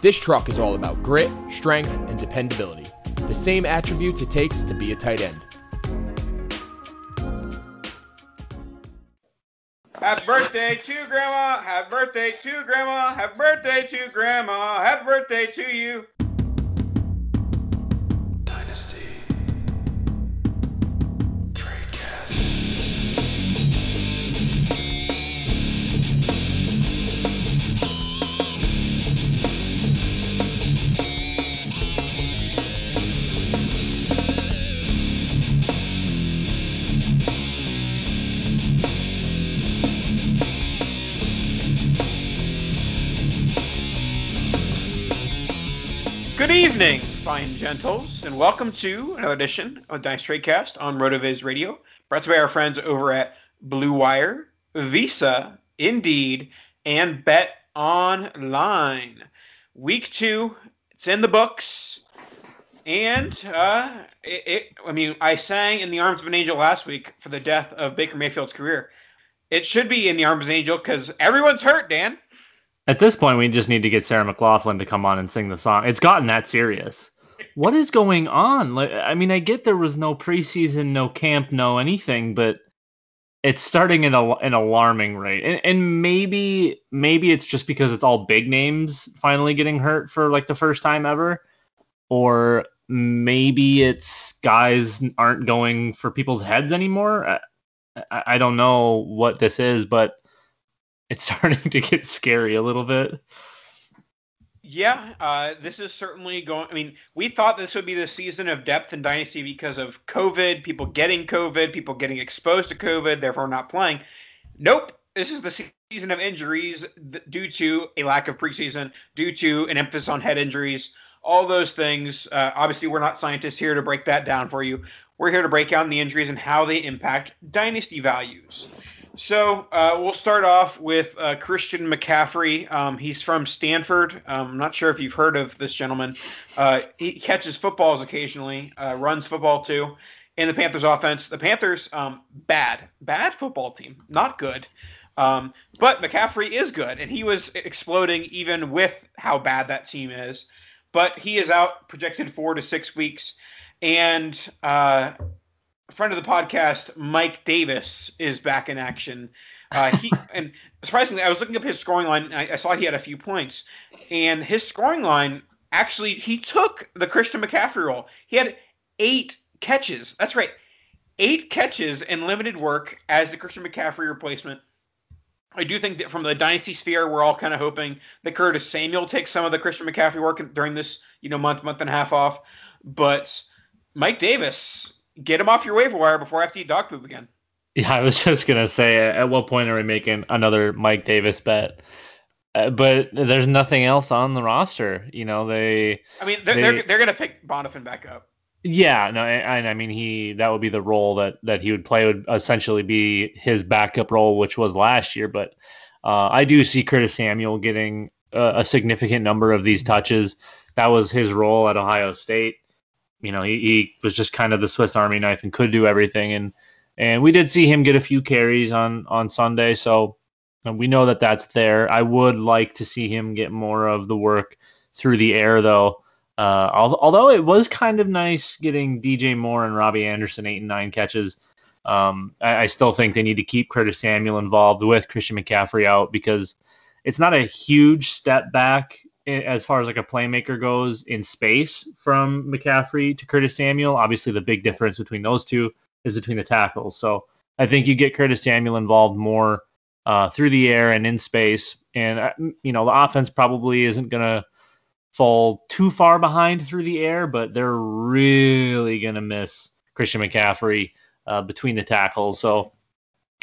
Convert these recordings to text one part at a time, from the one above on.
This truck is all about grit, strength, and dependability, the same attributes it takes to be a tight end. Happy birthday to Grandma! Happy birthday to Grandma! Happy birthday to Grandma! Happy birthday to you! Good evening, fine gentles, and welcome to another edition of Dynasty Tradecast on RotoViz Radio, brought to you by our friends over at Blue Wire, Visa, Indeed, and Bet Online. Week two, it's in the books, and uh, it, it, I mean, I sang "In the Arms of an Angel" last week for the death of Baker Mayfield's career. It should be "In the Arms of an Angel" because everyone's hurt, Dan. At this point, we just need to get Sarah McLachlan to come on and sing the song. It's gotten that serious. What is going on? Like, I mean, I get there was no preseason, no camp, no anything, but it's starting at a, an alarming rate. And, and maybe, maybe it's just because it's all big names finally getting hurt for like the first time ever, or maybe it's guys aren't going for people's heads anymore. I, I, I don't know what this is, but it's starting to get scary a little bit. Yeah, uh, this is certainly going. I mean, we thought this would be the season of depth in Dynasty because of COVID, people getting COVID, people getting exposed to COVID, therefore not playing. Nope. This is the season of injuries due to a lack of preseason, due to an emphasis on head injuries, all those things. Uh, obviously, we're not scientists here to break that down for you. We're here to break down the injuries and how they impact Dynasty values. So uh, we'll start off with uh, Christian McCaffrey. Um, he's from Stanford. Um, I'm not sure if you've heard of this gentleman. Uh, he catches footballs occasionally, uh, runs football too. In the Panthers offense, the Panthers um, bad, bad football team, not good. Um, but McCaffrey is good, and he was exploding even with how bad that team is. But he is out projected four to six weeks, and uh, friend of the podcast, Mike Davis, is back in action. Uh, he and surprisingly, I was looking up his scoring line. I, I saw he had a few points, and his scoring line actually he took the Christian McCaffrey role. He had eight catches. That's right, eight catches in limited work as the Christian McCaffrey replacement. I do think that from the dynasty sphere, we're all kind of hoping that Curtis Samuel takes some of the Christian McCaffrey work during this, you know, month, month and a half off. But Mike Davis, get him off your waiver wire before I have to eat dog poop again. Yeah, I was just gonna say, at what point are we making another Mike Davis bet? Uh, but there's nothing else on the roster. You know, they. I mean, they're They- they're, they're going to pick Bonnafon back up. Yeah, no, and I mean he that would be the role that that he would play would essentially be his backup role, which was last year. But uh, I do see Curtis Samuel getting a, a significant number of these touches. That was his role at Ohio State. You know, he, he was just kind of the Swiss Army knife and could do everything. And and we did see him get a few carries on on Sunday, so we know that that's there. I would like to see him get more of the work through the air, though. Uh, although it was kind of nice getting DJ Moore and Robbie Anderson eight and nine catches, um, I, I still think they need to keep Curtis Samuel involved with Christian McCaffrey out because it's not a huge step back as far as like a playmaker goes in space from McCaffrey to Curtis Samuel. Obviously, the big difference between those two is between the tackles. So I think you get Curtis Samuel involved more uh, through the air and in space, and uh, you know the offense probably isn't gonna fall too far behind through the air, but they're really going to miss Christian McCaffrey uh, between the tackles. So,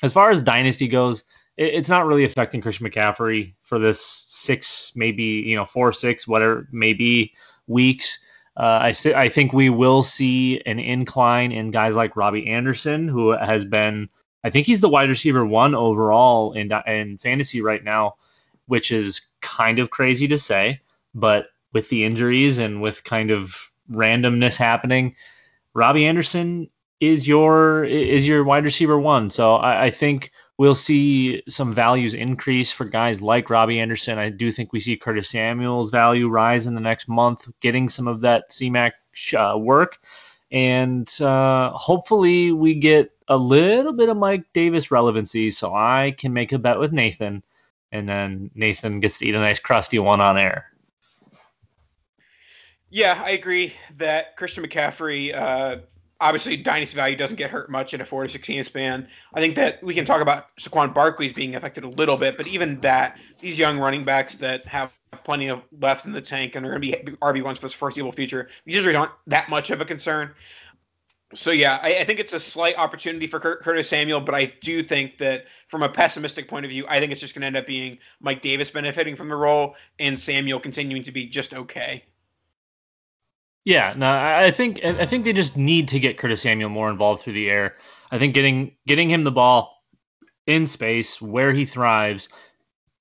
as far as dynasty goes, it, it's not really affecting Christian McCaffrey for this six, maybe you know four, six, whatever maybe weeks. Uh, I I think we will see an incline in guys like Robbie Anderson, who has been, I think he's the wide receiver one overall in in fantasy right now, which is kind of crazy to say, but with the injuries and with kind of randomness happening, Robbie Anderson is your is your wide receiver one. So I, I think we'll see some values increase for guys like Robbie Anderson. I do think we see Curtis Samuel's value rise in the next month, getting some of that CMAC uh, work, and uh, hopefully we get a little bit of Mike Davis relevancy, so I can make a bet with Nathan, and then Nathan gets to eat a nice crusty one on air. Yeah, I agree that Christian McCaffrey, uh, obviously dynasty value doesn't get hurt much in a four to sixteen span. I think that we can talk about Saquon Barkley's being affected a little bit, but even that, these young running backs that have plenty of left in the tank and are going to be RB ones for this foreseeable future, these injuries aren't that much of a concern. So yeah, I, I think it's a slight opportunity for Curtis Samuel, but I do think that from a pessimistic point of view, I think it's just going to end up being Mike Davis benefiting from the role and Samuel continuing to be just okay. Yeah, no, I think I think they just need to get Curtis Samuel more involved through the air. I think getting getting him the ball in space where he thrives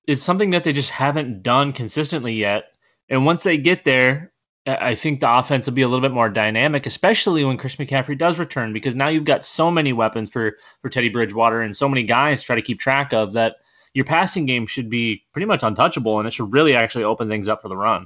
is something that they just haven't done consistently yet. And once they get there, I I think the offense will be a little bit more dynamic, especially when Chris McCaffrey does return, because now you've got so many weapons for for Teddy Bridgewater and so many guys to try to keep track of that your passing game should be pretty much untouchable, and it should really actually open things up for the run.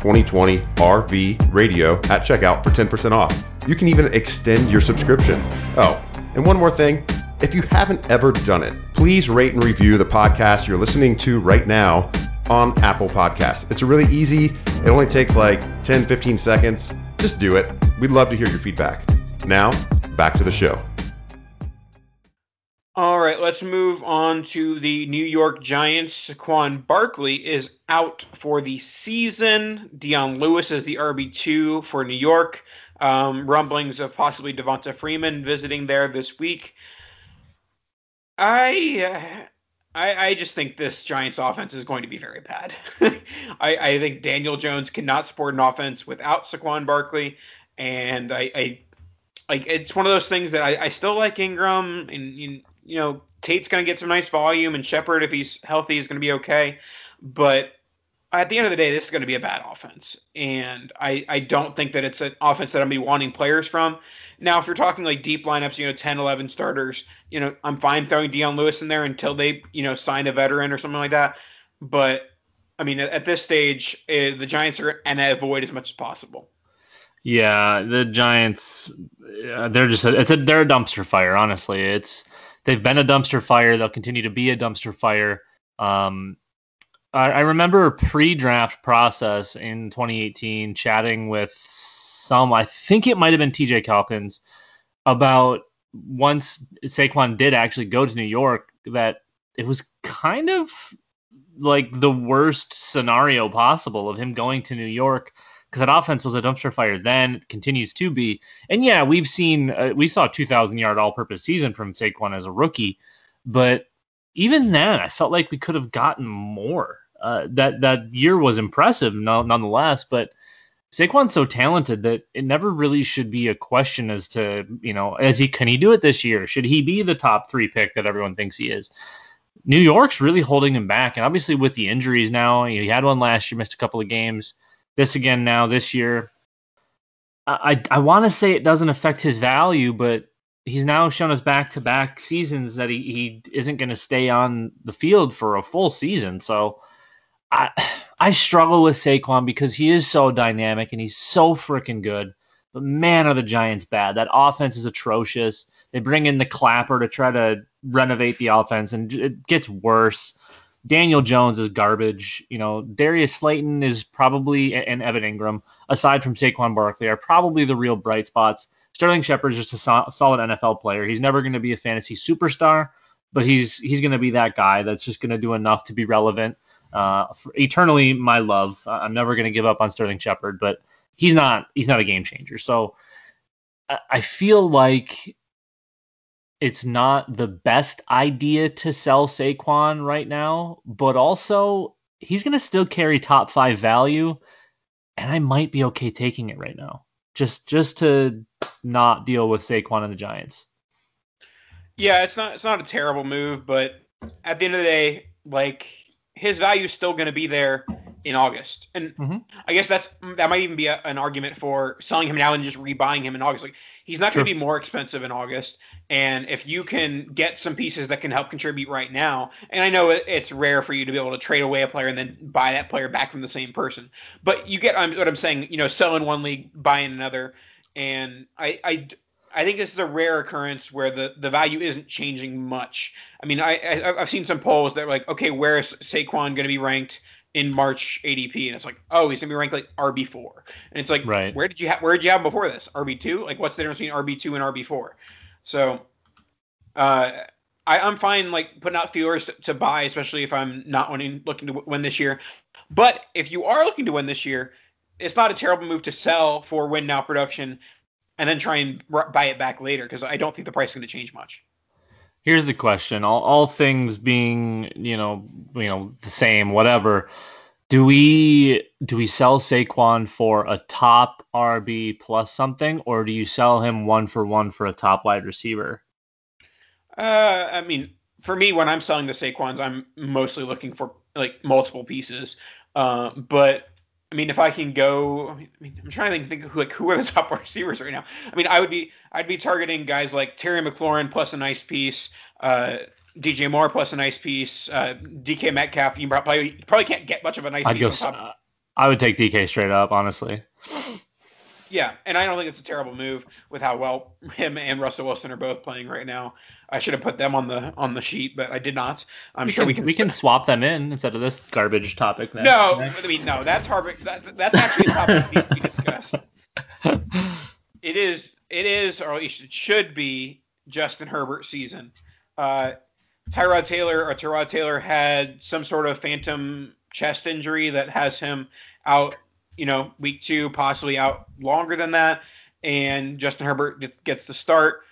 2020RV Radio at checkout for 10% off. You can even extend your subscription. Oh, and one more thing. If you haven't ever done it, please rate and review the podcast you're listening to right now on Apple Podcasts. It's really easy. It only takes like 10, 15 seconds. Just do it. We'd love to hear your feedback. Now, back to the show. All right, let's move on to the New York Giants. Saquon Barkley is out for the season. Dion Lewis is the RB2 for New York. Um, rumblings of possibly Devonta Freeman visiting there this week. I, uh, I, I just think this Giants offense is going to be very bad. I, I think Daniel Jones cannot support an offense without Saquon Barkley, and I, I like it's one of those things that I, I still like Engram, and you, you know Tate's going to get some nice volume, and Shepard, if he's healthy, is going to be okay. But at the end of the day, this is going to be a bad offense, and I I don't think that it's an offense that I'm be wanting players from. Now, if you're talking like deep lineups, you know, 10, 11 starters, you know, I'm fine throwing Dion Lewis in there until they, you know, sign a veteran or something like that. But I mean, at, this stage, uh, the Giants are and avoid as much as possible. Yeah, the Giants, uh, they're just a, it's a they're a dumpster fire. Honestly, it's they've been a dumpster fire. They'll continue to be a dumpster fire. Um, I, I remember pre-draft process in 2018, chatting with some. I think it might have been T.J. Calkins about once Saquon did actually go to New York, that it was kind of like the worst scenario possible of him going to New York because that offense was a dumpster fire then, continues to be. And yeah, we've seen uh, we saw a 2,000 yard all purpose season from Saquon as a rookie, but even then, I felt like we could have gotten more. Uh, that that year was impressive, no, nonetheless. But Saquon's so talented that it never really should be a question as to you know, as he can he do it this year? Should he be the top three pick that everyone thinks he is? New York's really holding him back, and obviously with the injuries now, he had one last year, missed a couple of games. This again now this year. I I, want to say it doesn't affect his value, but he's now shown us back to back seasons that he, he isn't going to stay on the field for a full season. So I I struggle with Saquon because he is so dynamic and he's so freaking good. But man, are the Giants bad? That offense is atrocious. They bring in the clapper to try to renovate the offense, and it gets worse. Daniel Jones is garbage. You know, Darius Slayton is probably and Evan Engram, aside from Saquon Barkley, are probably the real bright spots. Sterling Shepard is just a so- solid NFL player. He's never going to be a fantasy superstar, but he's he's going to be that guy that's just going to do enough to be relevant. Uh, eternally, my love. I'm never going to give up on Sterling Shepard, but he's not he's not a game changer. So I, I feel like it's not the best idea to sell Saquon right now, but also he's going to still carry top five value, and I might be okay taking it right now, just just to not deal with Saquon and the Giants. Yeah, it's not it's not a terrible move, but at the end of the day, like his value is still going to be there in August, and mm-hmm. I guess that's that might even be a, an argument for selling him now and just rebuying him in August. Like he's not going to be more expensive in August, and if you can get some pieces that can help contribute right now, and I know it's rare for you to be able to trade away a player and then buy that player back from the same person, but you get what I'm saying. You know, sell in one league, buy in another, and I I I think this is a rare occurrence where the, the value isn't changing much. I mean, I, I have seen some polls that are like, okay, where is Saquon going to be ranked in March ADP? And it's like, oh, he's going to be ranked like RB four. And it's like, right. where did you have where did you have him before this? RB two? Like, what's the difference between RB two and RB four? So, uh, I, I'm fine like putting out feelers to, to buy, especially if I'm not winning, looking to win this year. But if you are looking to win this year, it's not a terrible move to sell for win now production and then try and buy it back later because I don't think the price is going to change much. Here's the question: all, all things being, you know, you know, the same, whatever. Do we do we sell Saquon for a top RB plus something, or do you sell him one for one for a top wide receiver? Uh, I mean, for me, when I'm selling the Saquons, I'm mostly looking for like multiple pieces. Uh, but I mean, if I can go, I mean, I'm trying to think, think who, like who are the top receivers right now. I mean, I would be, I'd be targeting guys like Terry McLaurin plus a nice piece, uh, DJ Moore plus a nice piece, uh, DK Metcalf. You probably probably can't get much of a nice I'd piece. Go, uh, I would take DK straight up, honestly. Yeah, and I don't think it's a terrible move with how well him and Russell Wilson are both playing right now. I should have put them on the on the sheet, but I did not. I'm we sure can, we can we can swap them in instead of this garbage topic. Next. No, I mean no, that's Harvick. That's that's actually a topic that needs to be discussed. it is it is or at least it should be Justin Herbert season. Uh, Tyrod Taylor or Tyrod Taylor had some sort of phantom chest injury that has him out. You know, week two, possibly out longer than that, and Justin Herbert gets the start.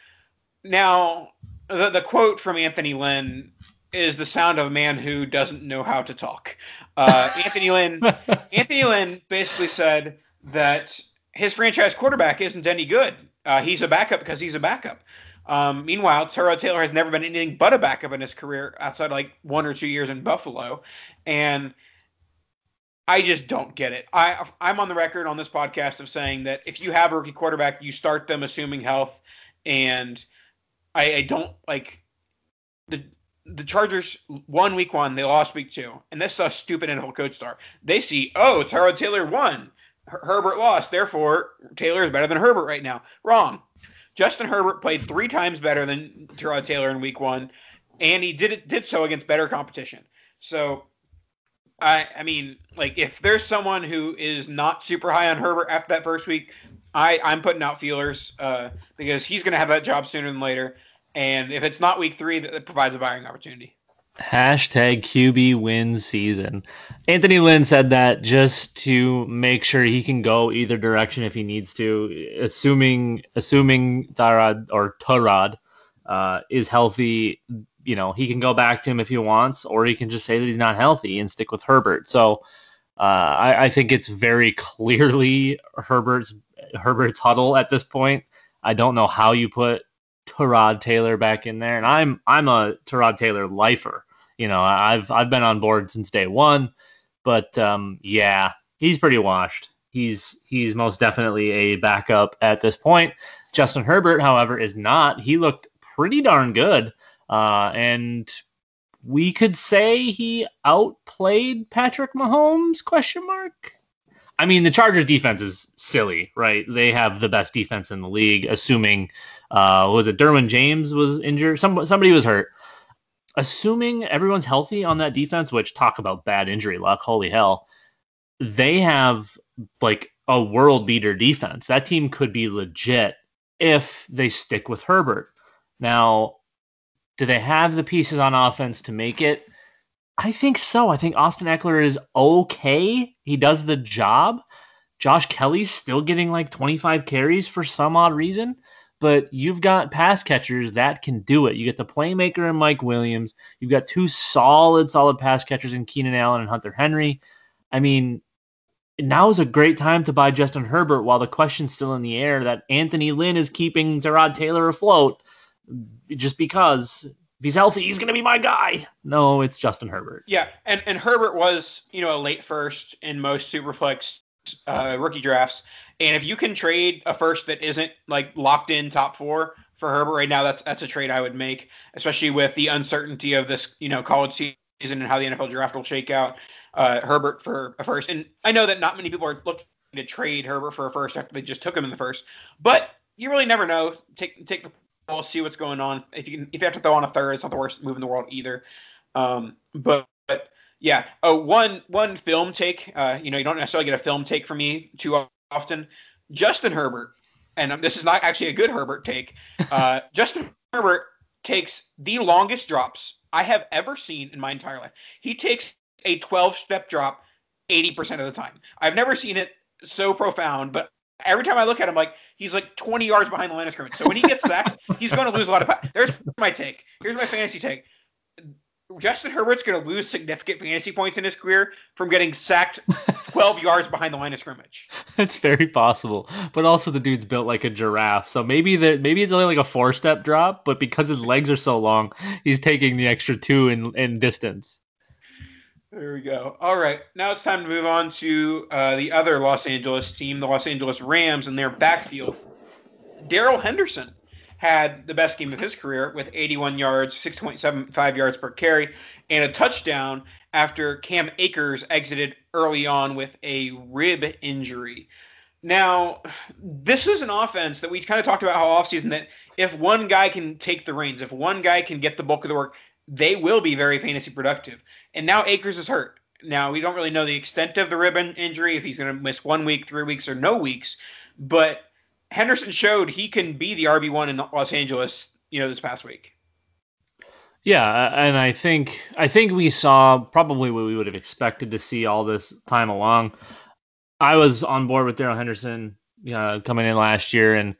Now, the, the quote from Anthony Lynn is the sound of a man who doesn't know how to talk. Uh, Anthony Lynn, Anthony Lynn basically said that his franchise quarterback isn't any good. Uh, he's a backup because he's a backup. Um, meanwhile, Tyrod Taylor has never been anything but a backup in his career outside like one or two years in Buffalo, and I just don't get it. I I'm on the record on this podcast of saying that if you have a rookie quarterback, you start them assuming health, and I, I don't like the the Chargers won week one, they lost week two, and this is a stupid NFL coach star. They see, oh, Tyrod Taylor won, Her- Herbert lost, therefore Taylor is better than Herbert right now. Wrong. Justin Herbert played three times better than Tyrod Taylor in week one, and he did it did so against better competition. So I I mean, like if there's someone who is not super high on Herbert after that first week, I I'm putting out feelers uh, because he's going to have that job sooner than later. And if it's not week three, that, that provides a buying opportunity. Hashtag QB win season. Anthony Lynn said that just to make sure he can go either direction if he needs to, assuming assuming Tyrod or Tyrod uh, is healthy. You know, he can go back to him if he wants, or he can just say that he's not healthy and stick with Herbert. So uh, I, I think it's very clearly Herbert's Herbert's huddle at this point. I don't know how you put Tyrod Taylor back in there, and I'm I'm a Tyrod Taylor lifer. You know, I've I've been on board since day one, but um, yeah, he's pretty washed. He's he's most definitely a backup at this point. Justin Herbert, however, is not. He looked pretty darn good, uh, and we could say he outplayed Patrick Mahomes? Question mark. I mean, the Chargers defense is silly, right? They have the best defense in the league, assuming uh, was it Derwin James was injured? Some somebody was hurt. Assuming everyone's healthy on that defense, which talk about bad injury luck, holy hell, they have like a world beater defense. That team could be legit if they stick with Herbert. Now, do they have the pieces on offense to make it? I think so. I think Austin Ekeler is okay. He does the job. Josh Kelley's still getting like 25 carries for some odd reason, but you've got pass catchers that can do it. You get the playmaker and Mike Williams. You've got two solid, solid pass catchers in Keenan Allen and Hunter Henry. I mean, now is a great time to buy Justin Herbert while the question's still in the air that Anthony Lynn is keeping Tyrod Taylor afloat just because if he's healthy, he's going to be my guy. No, it's Justin Herbert. Yeah, and and Herbert was you know a late first in most superflex uh, rookie drafts, and if you can trade a first that isn't like locked in top four for Herbert right now, that's that's a trade I would make, especially with the uncertainty of this you know college season and how the NFL draft will shake out. Uh, Herbert for a first, and I know that not many people are looking to trade Herbert for a first after they just took him in the first, but you really never know. Take take the we'll see what's going on. If you can, if you have to throw on a third, it's not the worst move in the world either. Um, but, but yeah, oh, one one film take. Uh, you know, you don't necessarily get a film take from me too often. Justin Herbert, and this is not actually a good Herbert take. Uh, Justin Herbert takes the longest drops I have ever seen in my entire life. He takes a 12 step drop 80% of the time. I've never seen it so profound, but every time I look at him, like he's like 20 yards behind the line of scrimmage. So when he gets sacked, he's going to lose a lot of. Pa- There's my take. Here's my fantasy take. Justin Herbert's going to lose significant fantasy points in his career from getting sacked 12 yards behind the line of scrimmage. It's very possible, but also the dude's built like a giraffe, so maybe that maybe it's only like a four step drop, but because his legs are so long, he's taking the extra two in in distance. There we go. All right, now it's time to move on to uh, the other Los Angeles team, the Los Angeles Rams, and their backfield. Darrell Henderson had the best game of his career with 81 yards, 6.75 yards per carry, and a touchdown after Cam Akers exited early on with a rib injury. Now, this is an offense that we kind of talked about how offseason that if one guy can take the reins, if one guy can get the bulk of the work, they will be very fantasy productive. And now Akers is hurt. Now we don't really know the extent of the rib injury, if he's going to miss one week, three weeks, or no weeks. But Henderson showed he can be the RB one in Los Angeles, you know, this past week. Yeah, and I think I think we saw probably what we would have expected to see all this time along. I was on board with Darrell Henderson uh, coming in last year, and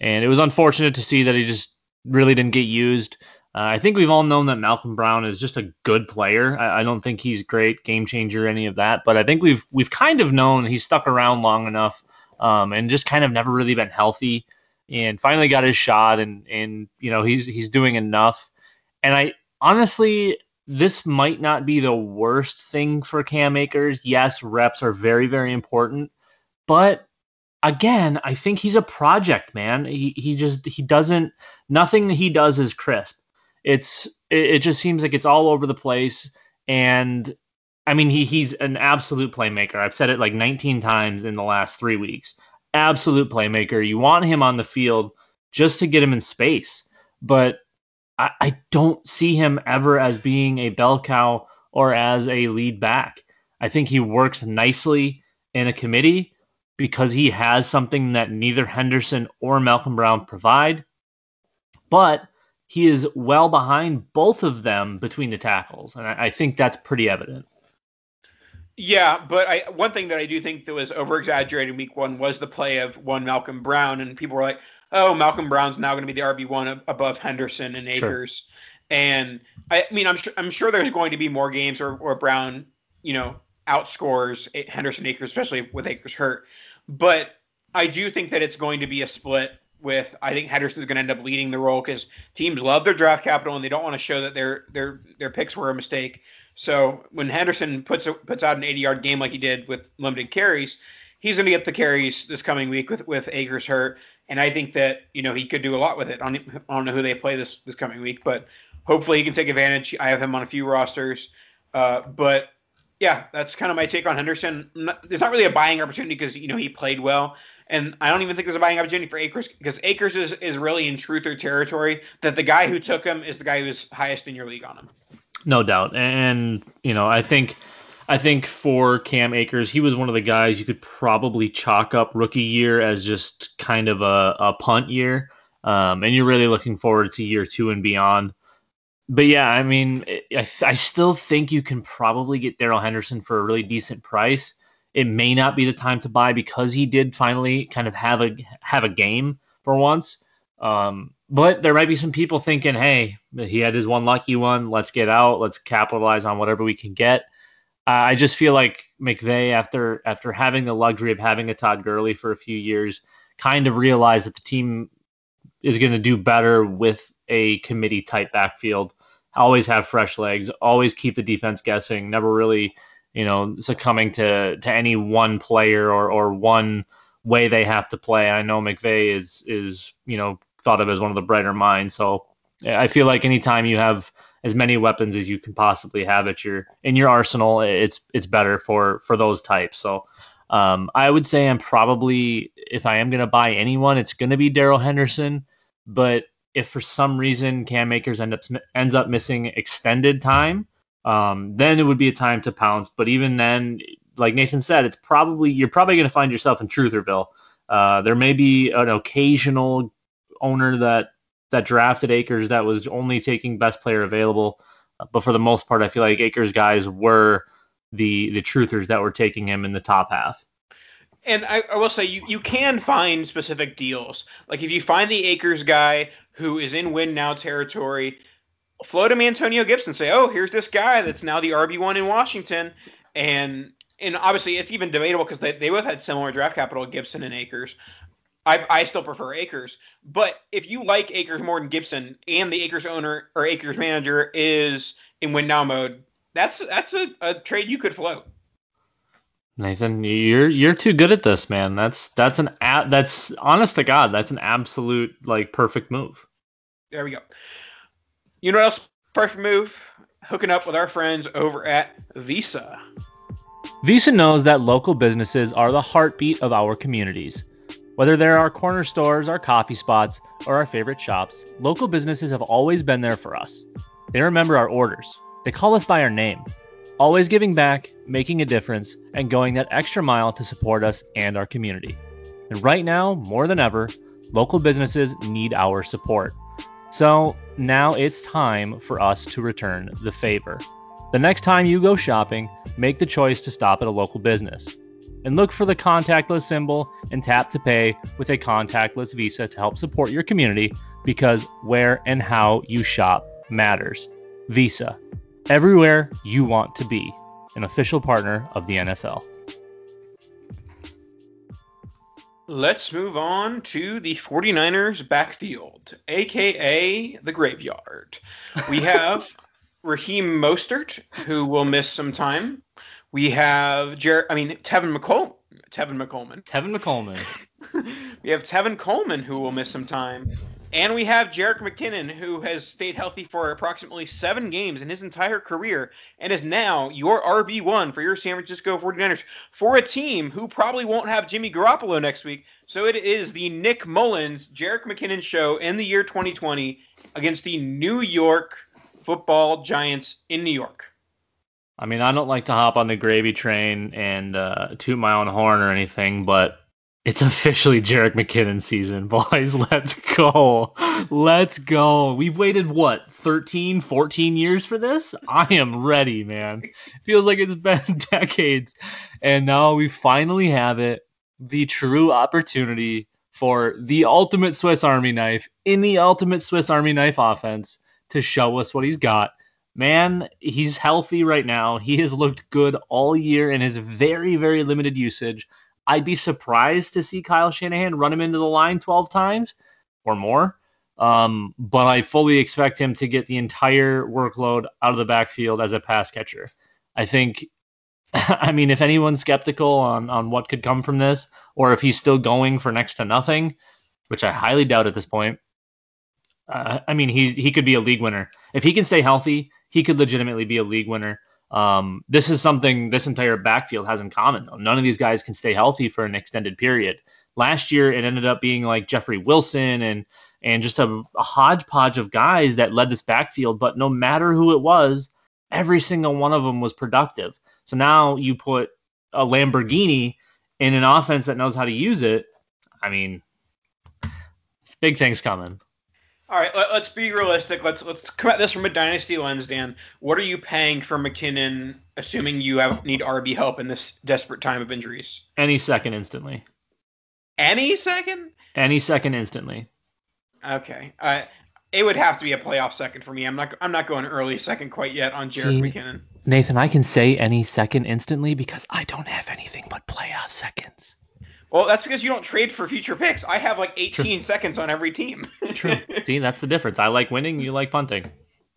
and it was unfortunate to see that he just really didn't get used. Uh, I think we've all known that Malcolm Brown is just a good player. I, I, don't think he's great, game changer, any of that. But I think we've we've kind of known he's stuck around long enough um, and just kind of never really been healthy. And finally got his shot, and and you know he's he's doing enough. And I honestly this might not be the worst thing for Cam Akers. Yes, reps are very, very important. But again, I think he's a project, man. He he just he doesn't nothing he does is crisp. It's it, it just seems like it's all over the place. And I mean he he's an absolute playmaker. I've said it like 19 times in the last three weeks. Absolute playmaker. You want him on the field just to get him in space. But I, I don't see him ever as being a bell cow or as a lead back. I think he works nicely in a committee because he has something that neither Henderson or Malcolm Brown provide. But he is well behind both of them between the tackles. And I, I think that's pretty evident. Yeah, but I one thing that I do think that was over exaggerated week one was the play of one Malcolm Brown, and people were like, "Oh, Malcolm Brown's now going to be the RB one above Henderson and Akers." Sure. And I, I mean, I'm sure I'm sure there's going to be more games where, where Brown, you know, outscores Henderson Akers, especially with Akers hurt. But I do think that it's going to be a split with I think Henderson's going to end up leading the role because teams love their draft capital and they don't want to show that their their their picks were a mistake. So when Henderson puts a, puts out an 80 yard game like he did with limited carries, he's going to get the carries this coming week with with Akers hurt, and I think that you know he could do a lot with it. I don't, know who they play this this coming week, but hopefully he can take advantage. I have him on a few rosters, uh, but yeah, that's kind of my take on Henderson. Not, there's not really a buying opportunity because you know he played well, and I don't even think there's a buying opportunity for Akers because Akers is is really in truther territory. That the guy who took him is the guy who's highest in your league on him. No doubt, and you know I think. I think for Cam Akers, he was one of the guys you could probably chalk up rookie year as just kind of a, a punt year. Um, and you're really looking forward to year two and beyond but yeah, I mean, I, I still think you can probably get Darrell Henderson for a really decent price. It may not be the time to buy because he did finally kind of have a have a game for once. Um, but there might be some people thinking, hey, he had his one lucky one. Let's get out. Let's capitalize on whatever we can get. Uh, I just feel like McVay, after after having the luxury of having a Todd Gurley for a few years, kind of realized that the team is going to do better with a committee type backfield. Always have fresh legs. Always keep the defense guessing. Never really, you know, succumbing to to any one player or or one way they have to play. I know McVay is is you know thought of as one of the brighter minds. So I feel like anytime you have as many weapons as you can possibly have at your in your arsenal, it's it's better for for those types. So um, I would say I'm probably if I am going to buy anyone, it's going to be Darrell Henderson. But if for some reason Cam Akers end up ends up missing extended time, um, then it would be a time to pounce. But even then, like Nathan said, it's probably you're probably going to find yourself in Trutherville. Uh, there may be an occasional owner that that drafted Akers that was only taking best player available, but for the most part, I feel like Akers guys were the the truthers that were taking him in the top half. And I, I, will say you, you can find specific deals. Like if you find the Akers guy who is in win now territory, float him Antonio Gibson. Say, oh, here's this guy that's now the RB one in Washington, and and obviously it's even debatable because they, they both had similar draft capital, Gibson and Akers. I, I still prefer Akers, but if you like Akers more than Gibson, and the Akers owner or Akers manager is in win now mode, that's that's a, a trade you could float. Nathan, you're you're too good at this, man. That's that's an a, that's honest to God, that's an absolute like perfect move. There we go. You know what else? Perfect move. Hooking up with our friends over at Visa. Visa knows that local businesses are the heartbeat of our communities. Whether they're our corner stores, our coffee spots, or our favorite shops, local businesses have always been there for us. They remember our orders. They call us by our name always giving back, making a difference, and going that extra mile to support us and our community. And right now, more than ever, local businesses need our support. So now it's time for us to return the favor. The next time you go shopping, make the choice to stop at a local business. And look for the contactless symbol and tap to pay with a contactless Visa to help support your community because where and how you shop matters. Visa, everywhere you want to be, an official partner of the NFL. Let's move on to the 49ers backfield, aka the graveyard. We have Raheem Mostert, who will miss some time. We have Jared. I mean Tevin McCol- Tevin McColeman. Tevin McColeman. we have Tevin Coleman, who will miss some time. And we have Jerick McKinnon, who has stayed healthy for approximately seven games in his entire career and is now your RB1 for your San Francisco 49ers for a team who probably won't have Jimmy Garoppolo next week. So it is the Nick Mullens, Jerick McKinnon show in the year 2020 against the New York football giants in New York. I mean, I don't like to hop on the gravy train and uh, toot my own horn or anything, but it's officially Jerick McKinnon season, boys. Let's go. Let's go. We've waited, what, 13, 14 years for this? I am ready, man. Feels like it's been decades. And now we finally have it the true opportunity for the ultimate Swiss Army knife in the ultimate Swiss Army knife offense to show us what he's got. Man, he's healthy right now. He has looked good all year in his very, very limited usage. I'd be surprised to see Kyle Shanahan run him into the line 12 times or more. Um, but I fully expect him to get the entire workload out of the backfield as a pass catcher. I think, I mean, if anyone's skeptical on, on what could come from this, or if he's still going for next to nothing, which I highly doubt at this point, uh, I mean, he, he could be a league winner. If he can stay healthy, he could legitimately be a league winner. Um, this is something this entire backfield has in common, though. None of these guys can stay healthy for an extended period. Last year, it ended up being like Jeffrey Wilson and and just a, a hodgepodge of guys that led this backfield. But no matter who it was, every single one of them was productive. So now you put a Lamborghini in an offense that knows how to use it. I mean, it's big things coming. All right, let, us be realistic. Let's let's come at this from a dynasty lens, Dan. What are you paying for McKinnon, assuming you have need RB help in this desperate time of injuries? Any second, instantly. Any second? Any second, instantly. Okay. Uh, it would have to be a playoff second for me. I'm not. I'm not going early second quite yet on Jerick McKinnon. Nathan, I can say any second instantly because I don't have anything but playoff seconds. Well, that's because you don't trade for future picks. I have like 18 True. seconds on every team. True. See, that's the difference. I like winning. You like punting.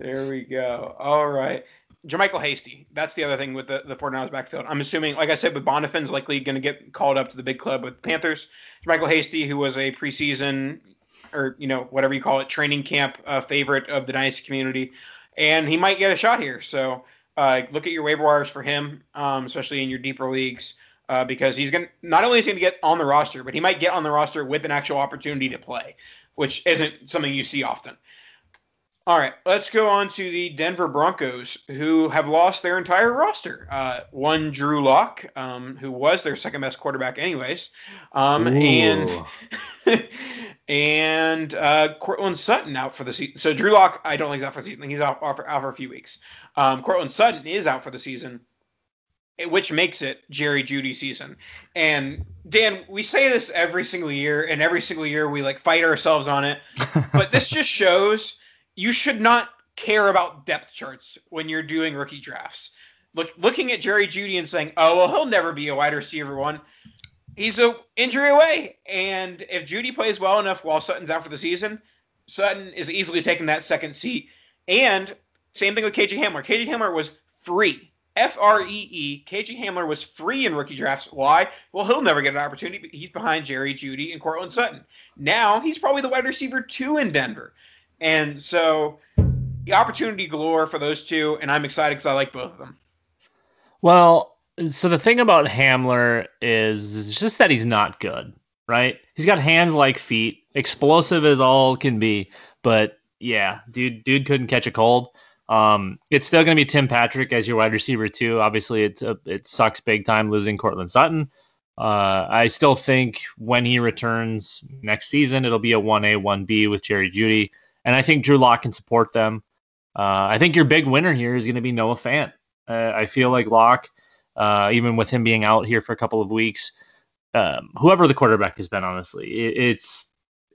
there we go. All right. JaMycal Hasty. That's the other thing with the, the 49ers backfield. I'm assuming, like I said, with Bonnafon's likely going to get called up to the big club with the Panthers. JaMycal Hasty, who was a preseason or, you know, whatever you call it, training camp uh, favorite of the Dynasty community. And he might get a shot here. So uh, look at your waiver wires for him, um, especially in your deeper leagues, uh, because he's going to not only is he going to get on the roster, but he might get on the roster with an actual opportunity to play, which isn't something you see often. All right, let's go on to the Denver Broncos, who have lost their entire roster. Uh, one Drew Lock, um, who was their second best quarterback, anyways, um, and and uh, Courtland Sutton out for the season. So Drew Lock, I don't think he's out for the season. He's out, out, for, out for a few weeks. Um, Courtland Sutton is out for the season, which makes it Jerry Jeudy season. And Dan, we say this every single year, and every single year we like fight ourselves on it. but this just shows you should not care about depth charts when you're doing rookie drafts. Look, looking at Jerry Jeudy and saying, "Oh well, he'll never be a wide receiver one." he's a injury away. And if Jeudy plays well enough while Sutton's out for the season, Sutton is easily taking that second seat. And same thing with KJ Hamler. KJ Hamler was free. F R E E. KJ Hamler was free in rookie drafts. Why? Well, he'll never get an opportunity. He's behind Jerry Jeudy and Courtland Sutton. Now he's probably the wide receiver two in Denver. And so the opportunity galore for those two. And I'm excited because I like both of them. Well, so the thing about Hamler is, is just that he's not good, right? He's got hands like feet, explosive as all can be, but yeah, dude, dude couldn't catch a cold. Um, it's still going to be Tim Patrick as your wide receiver too. Obviously, it's a, it sucks big time losing Courtland Sutton. Uh, I still think when he returns next season, it'll be a one A one B with Jerry Jeudy, and I think Drew Lock can support them. Uh, I think your big winner here is going to be Noah Fant. Uh, I feel like Lock uh, even with him being out here for a couple of weeks. Um, whoever the quarterback has been, honestly, it, it's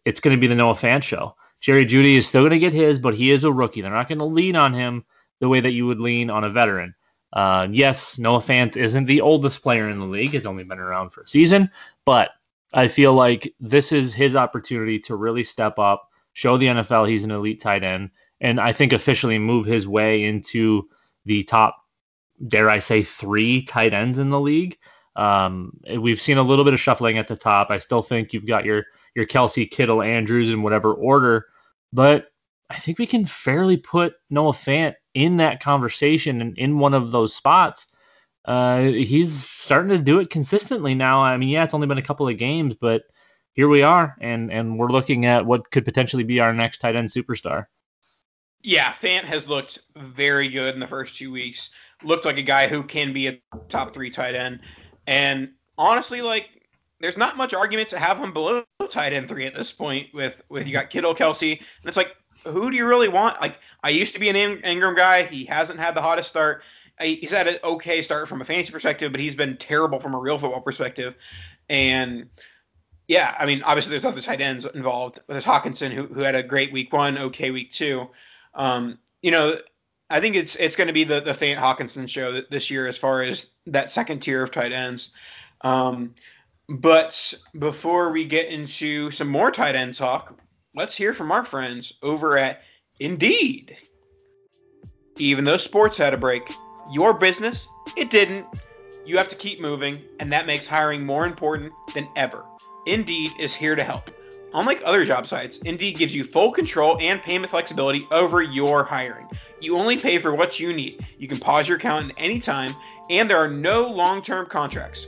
it's going to be the Noah Fant show. Jerry Jeudy is still going to get his, but he is a rookie. They're not going to lean on him the way that you would lean on a veteran. Uh, yes, Noah Fant isn't the oldest player in the league; he's only been around for a season, but I feel like this is his opportunity to really step up, show the NFL he's an elite tight end, and I think officially move his way into the top, dare I say, three tight ends in the league. Um, we've seen a little bit of shuffling at the top. I still think you've got your your Kelce, Kittle, Andrews in whatever order, but I think we can fairly put Noah Fant in that conversation and in one of those spots. Uh, he's starting to do it consistently now. I mean, yeah, it's only been a couple of games, but here we are, and and we're looking at what could potentially be our next tight end superstar. Yeah, Fant has looked very good in the first two weeks. Looked like a guy who can be a top three tight end, and honestly, like there's not much argument to have him below tight end three at this point. With with you got Kittle, Kelce, and it's like, who do you really want? Like, I used to be an Engram guy. He hasn't had the hottest start. He's had an okay start from a fantasy perspective, but he's been terrible from a real football perspective. And yeah, I mean, obviously there's other tight ends involved. There's Hockenson, who, who had a great week one, okay week two. Um, you know, I think it's it's going to be the the Fant Hockenson show this year as far as that second tier of tight ends. Um, but before we get into some more tight end talk, let's hear from our friends over at Indeed. Even though sports had a break, your business, it didn't. You have to keep moving, and that makes hiring more important than ever. Indeed is here to help. Unlike other job sites, Indeed gives you full control and payment flexibility over your hiring. You only pay for what you need. You can pause your account at any time, and there are no long term contracts.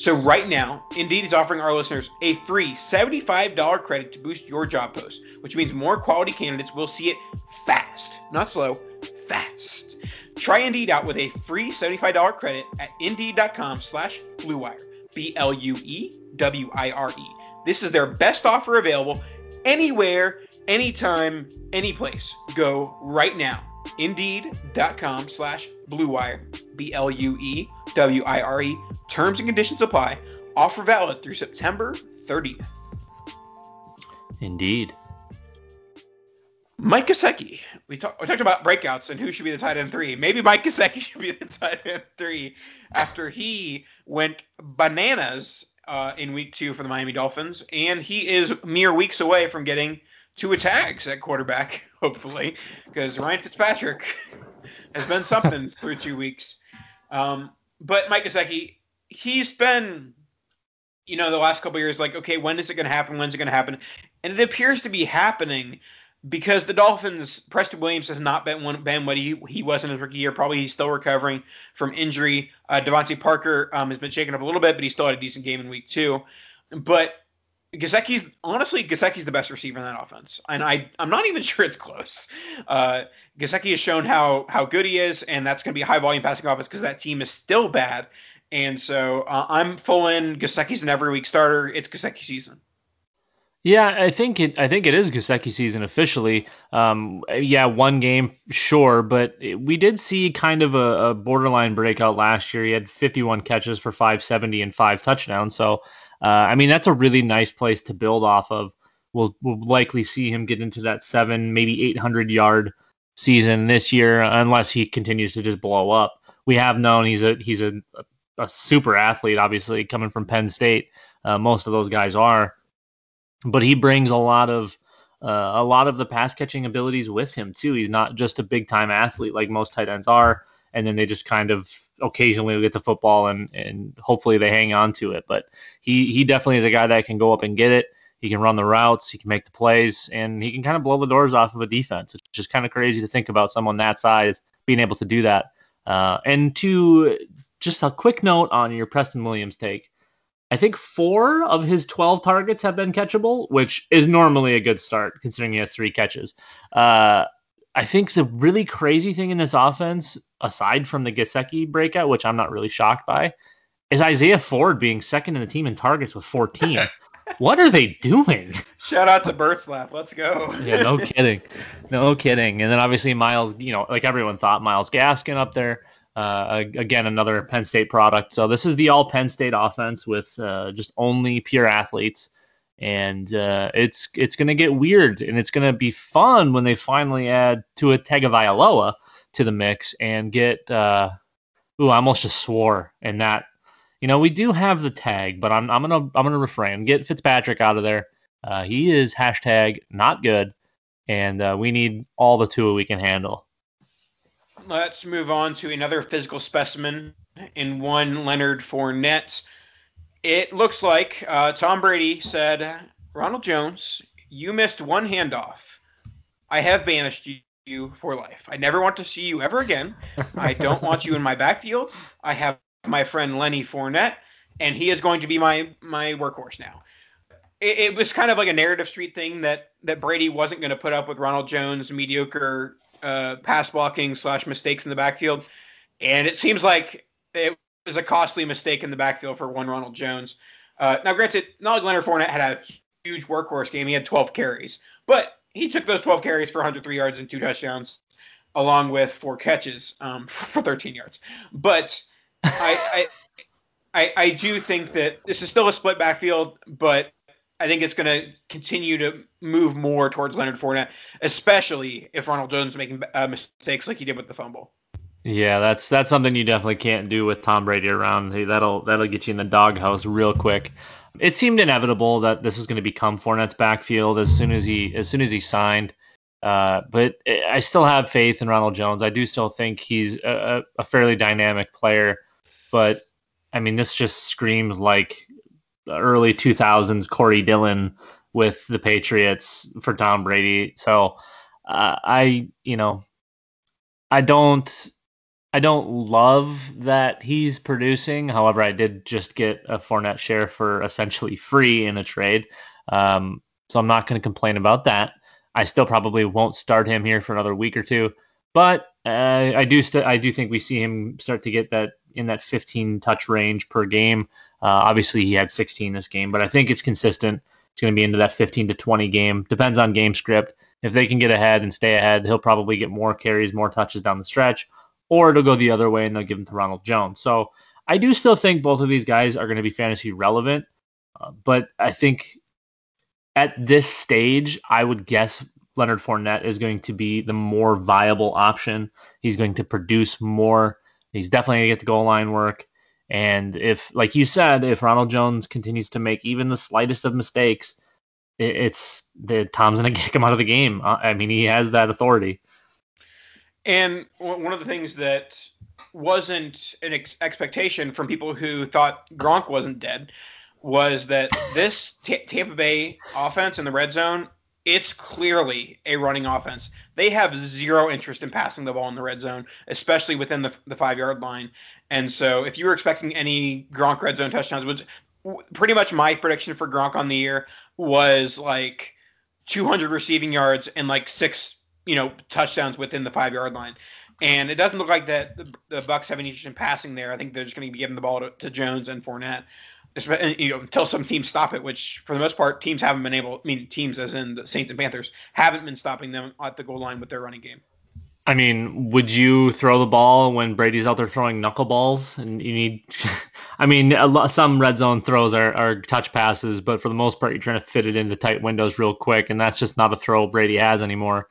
So right now, Indeed is offering our listeners a free $75 credit to boost your job post, which means more quality candidates will see it fast, not slow, fast. Try Indeed out with a free $75 credit at Indeed.com slash BlueWire, B-L-U-E-W-I-R-E. This is their best offer available anywhere, anytime, anyplace. Go right now. Indeed.com slash BlueWire, B-L-U-E-W-I-R-E. Terms and conditions apply. Offer valid through September 30th. Indeed. Mike Gesicki. We, talk, we talked about breakouts and who should be the tight end three. Maybe Mike Gesicki should be the tight end three after he went bananas uh, in week two for the Miami Dolphins, and he is mere weeks away from getting two attacks at quarterback, hopefully, because Ryan Fitzpatrick has been something through two weeks. Um, but Mike Gesicki, he's been, you know, the last couple years, like, okay, when is it going to happen? When's it going to happen? And it appears to be happening because the Dolphins, Preston Williams has not been one, been what he, he was in his rookie year. Probably he's still recovering from injury. Uh, DeVante Parker um, has been shaken up a little bit, but he still had a decent game in week two. But Gesicki's honestly Gesicki's the best receiver in that offense, and I I'm not even sure it's close. Uh, Gesicki has shown how how good he is, and that's going to be a high volume passing offense because that team is still bad. And so uh, I'm full in Gesicki's an every week starter. It's Gesicki season. Yeah, I think it. I think it is Gesicki season officially. Um, yeah, one game, sure, but we did see kind of a, a, borderline breakout last year. He had 51 catches for 570 and five touchdowns. So, uh, I mean, that's a really nice place to build off of. We'll, we'll likely see him get into that seven, maybe 800 yard season this year, unless he continues to just blow up. We have known he's a he's a, a super athlete, obviously coming from Penn State. Uh, most of those guys are but he brings a lot of uh, a lot of the pass catching abilities with him too. He's not just a big time athlete like most tight ends are, and then they just kind of occasionally get the football and and hopefully they hang on to it. But he he definitely is a guy that can go up and get it. He can run the routes, he can make the plays, and he can kind of blow the doors off of a defense. which is kind of crazy to think about someone that size being able to do that. Uh, and to just a quick note on your Preston Williams take. I think four of his 12 targets have been catchable, which is normally a good start considering he has three catches. Uh, I think the really crazy thing in this offense, aside from the Gesicki breakout, which I'm not really shocked by, is Isaiah Ford being second in the team in targets with 14. what are they doing? Shout out to Bertzlaff. Let's go. yeah, no kidding. No kidding. And then obviously Myles, you know, like everyone thought, Myles Gaskin up there. Uh, again, another Penn State product. So this is the all Penn State offense with uh, just only pure athletes, and uh, it's it's going to get weird, and it's going to be fun when they finally add to Tua Tagovailoa to the mix and get. Uh, ooh, I almost just swore, and that you know we do have the tag, but I'm I'm gonna I'm gonna refrain. Get Fitzpatrick out of there. Uh, he is hashtag not good, and uh, we need all the Tua we can handle. Let's move on to another physical specimen in one Leonard Fournette. It looks like uh, Tom Brady said, Ronald Jones, you missed one handoff. I have banished you for life. I never want to see you ever again. I don't want you in my backfield. I have my friend Lenny Fournette, and he is going to be my my workhorse now. It, it was kind of like a narrative street thing that that Brady wasn't going to put up with Ronald Jones' mediocre uh, pass blocking slash mistakes in the backfield, and it seems like it was a costly mistake in the backfield for one Ronald Jones. Uh, now, granted, not Leonard Fournette had a huge workhorse game; he had 12 carries, but he took those 12 carries for 103 yards and two touchdowns, along with four catches um, for 13 yards. But I, I, I, I do think that this is still a split backfield, but I think it's going to continue to move more towards Leonard Fournette, especially if Ronald Jones is making uh, mistakes like he did with the fumble. Yeah, that's that's something you definitely can't do with Tom Brady around. Hey, that'll that'll get you in the doghouse real quick. It seemed inevitable that this was going to become Fournette's backfield as soon as he as soon as he signed. Uh, but I still have faith in Ronald Jones. I do still think he's a, a fairly dynamic player. But I mean, this just screams like early 2000s Corey Dillon with the Patriots for Tom Brady. So uh, I, you know, I don't. I don't love that he's producing. However, I did just get a Fournette share for essentially free in a trade. Um, so I'm not going to complain about that. I still probably won't start him here for another week or two, but uh, I do st- I do think we see him start to get that in that 15 touch range per game. Uh, obviously, he had 16 this game, but I think it's consistent. It's going to be into that 15 to 20 game. Depends on game script. If they can get ahead and stay ahead, he'll probably get more carries, more touches down the stretch, or it'll go the other way and they'll give him to Ronald Jones. So I do still think both of these guys are going to be fantasy relevant, uh, but I think at this stage, I would guess Leonard Fournette is going to be the more viable option. He's going to produce more. He's definitely going to get the goal line work. And if, like you said, if Ronald Jones continues to make even the slightest of mistakes, it, it's the Tom's going to kick him out of the game. Uh, I mean, he has that authority. And one of the things that wasn't an ex- expectation from people who thought Gronk wasn't dead was that this T- Tampa Bay offense in the red zone, it's clearly a running offense. They have zero interest in passing the ball in the red zone, especially within the, the five yard line. And so, if you were expecting any Gronk red zone touchdowns, which pretty much my prediction for Gronk on the year was like 200 receiving yards and like six, you know, touchdowns within the five yard line. And it doesn't look like that the, the Bucs have any interest in passing there. I think they're just going to be giving the ball to, to Jones and Fournette you know, until some teams stop it, which for the most part, teams haven't been able. I mean, teams as in the Saints and Panthers haven't been stopping them at the goal line with their running game. I mean, would you throw the ball when Brady's out there throwing knuckleballs and you need? I mean, lot, some red zone throws are, are touch passes, but for the most part, you're trying to fit it into tight windows real quick, and that's just not a throw Brady has anymore.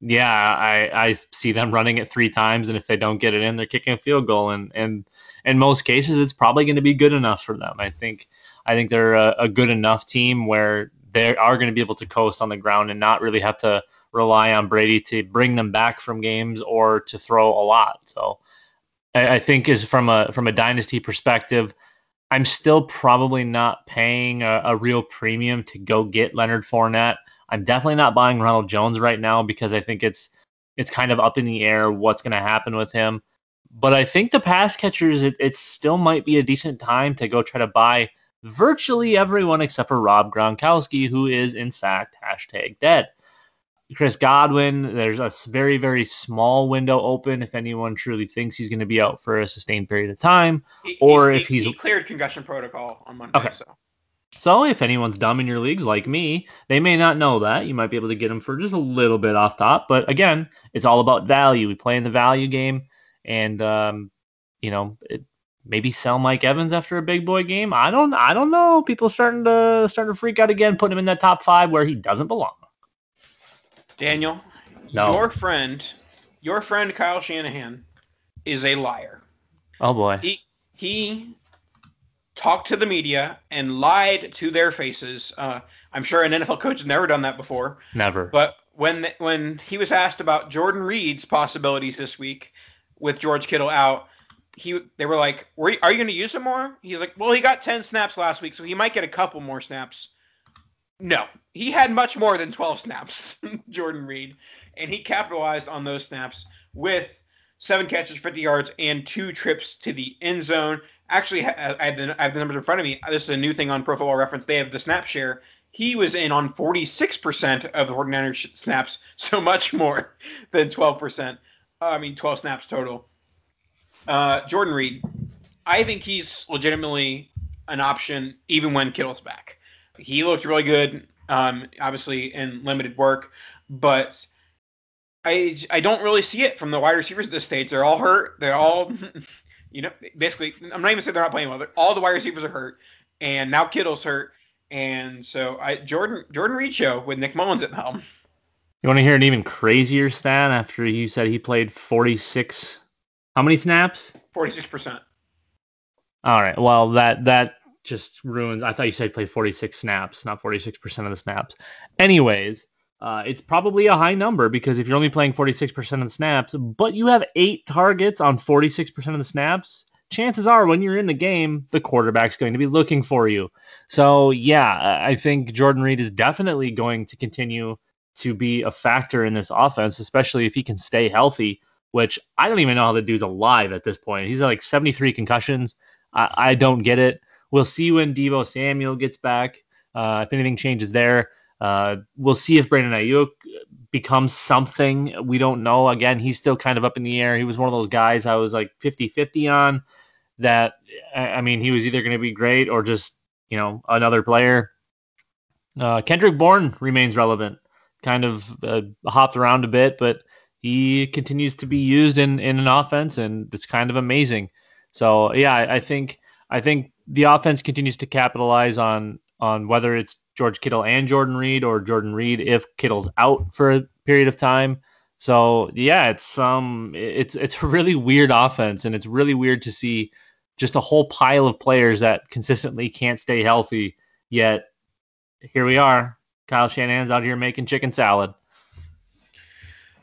Yeah, I I see them running it three times, and if they don't get it in, they're kicking a field goal, and and in most cases, it's probably going to be good enough for them. I think I think they're a, a good enough team where they are going to be able to coast on the ground and not really have to rely on Brady to bring them back from games or to throw a lot. So I, I think is from a from a dynasty perspective, I'm still probably not paying a, a, real premium to go get Leonard Fournette. I'm definitely not buying Ronald Jones right now because I think it's it's kind of up in the air what's going to happen with him. But I think the pass catchers, it, it still might be a decent time to go try to buy virtually everyone except for Rob Gronkowski, who is in fact hashtag dead. Chris Godwin, there's a very, very small window open if anyone truly thinks he's going to be out for a sustained period of time, he, or he, if he's he cleared concussion protocol on Monday. Okay. So. So if anyone's dumb in your leagues like me, they may not know that. You might be able to get them for just a little bit off top. But again, it's all about value. We play in the value game. and um, you know, it, maybe sell Mike Evans after a big boy game. I don't I don't know. People starting to starting to freak out again, putting him in that top five where he doesn't belong. Daniel, No. your friend, your friend Kyle Shanahan is a liar. Oh boy. He he talked to the media and lied to their faces. Uh, I'm sure an NFL coach has never done that before. Never. But when when he was asked about Jordan Reed's possibilities this week with George Kittle out, he they were like, "Were you- "Are you going to use him more?" He's like, "Well, he got 10 snaps last week, so he might get a couple more snaps." No, he had much more than 12 snaps, Jordan Reed, and he capitalized on those snaps with seven catches, 50 yards, and two trips to the end zone. Actually, I have the, I have the numbers in front of me. This is a new thing on Pro Football Reference. They have the snap share. He was in on 46% of the 49ers snaps, so much more than 12%. Uh, I mean, 12 snaps total. Uh, Jordan Reed, I think he's legitimately an option even when Kittle's back. He looked really good, um, obviously in limited work, but I I don't really see it from the wide receivers at this stage. They're all hurt. They're all, you know, basically. I'm not even saying they're not playing well. All the wide receivers are hurt, and now Kittle's hurt, and so I Jordan Jordan Reed show with Nick Mullens at the helm. You want to hear an even crazier stat after you said he played 46 how many snaps? Forty six percent. All right. Well, that that just ruins. I thought you said play 46 snaps, not 46% of the snaps. Anyways, uh, it's probably a high number because if you're only playing 46% of the snaps, but you have eight targets on 46% of the snaps, chances are when you're in the game, the quarterback's going to be looking for you. So, yeah, I think Jordan Reed is definitely going to continue to be a factor in this offense, especially if he can stay healthy, which I don't even know how the dude's alive at this point. He's like 73 concussions. I, I don't get it. We'll see when Deebo Samuel gets back. Uh, if anything changes there, uh, we'll see if Brandon Aiyuk becomes something. We don't know. Again, he's still kind of up in the air. He was one of those guys I was like 50 50 on that. I I mean, he was either going to be great or just, you know, another player. Uh, Kendrick Bourne remains relevant, kind of uh, hopped around a bit, but he continues to be used in, in an offense, and it's kind of amazing. So yeah, I, I think I think the offense continues to capitalize on on whether it's George Kittle and Jordan Reed or Jordan Reed if Kittle's out for a period of time. So yeah, it's um it's it's a really weird offense and it's really weird to see just a whole pile of players that consistently can't stay healthy. Yet here we are. Kyle Shanahan's out here making chicken salad.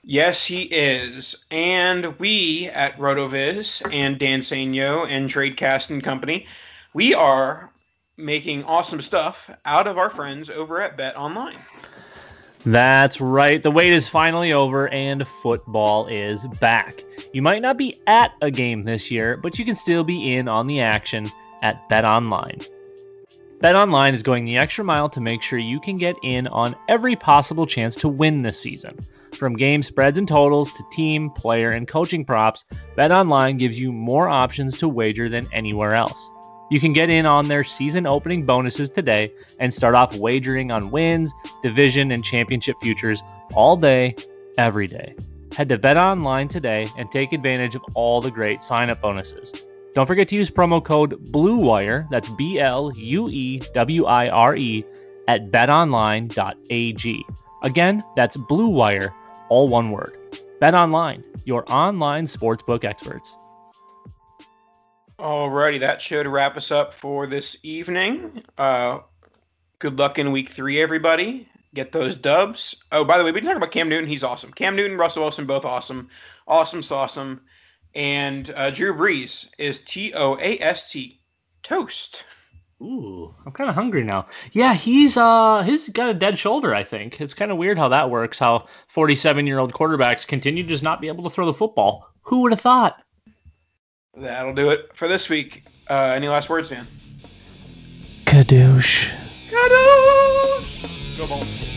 Yes, he is. And we at RotoViz and Dan Sainio and Tradecast and Company, we are making awesome stuff out of our friends over at Bet Online. That's right. The wait is finally over and football is back. You might not be at a game this year, but you can still be in on the action at Bet Online. Bet Online is going the extra mile to make sure you can get in on every possible chance to win this season. From game spreads and totals to team, player, and coaching props, Bet Online gives you more options to wager than anywhere else. You can get in on their season opening bonuses today and start off wagering on wins, division, and championship futures all day, every day. Head to Bet Online today and take advantage of all the great sign up bonuses. Don't forget to use promo code BLUEWIRE, that's B L U E W I R E, at betonline.ag. Again, that's Blue Wire, all one word. Bet Online, your online sportsbook experts. Alrighty, that should wrap us up for this evening. Uh, good luck in week three, everybody. Get those dubs. Oh, by the way, we didn't talk about Cam Newton. He's awesome. Cam Newton, Russell Wilson, both awesome. Awesome, awesome. And uh, Drew Brees is T O A S T. Toast. Ooh, I'm kind of hungry now. Yeah, he's uh he's got a dead shoulder, I think. It's kind of weird how that works, how 47-year-old quarterbacks continue to just not be able to throw the football. Who would have thought? That'll do it for this week. Uh, any last words, Dan? Kadoosh. Go Bolts.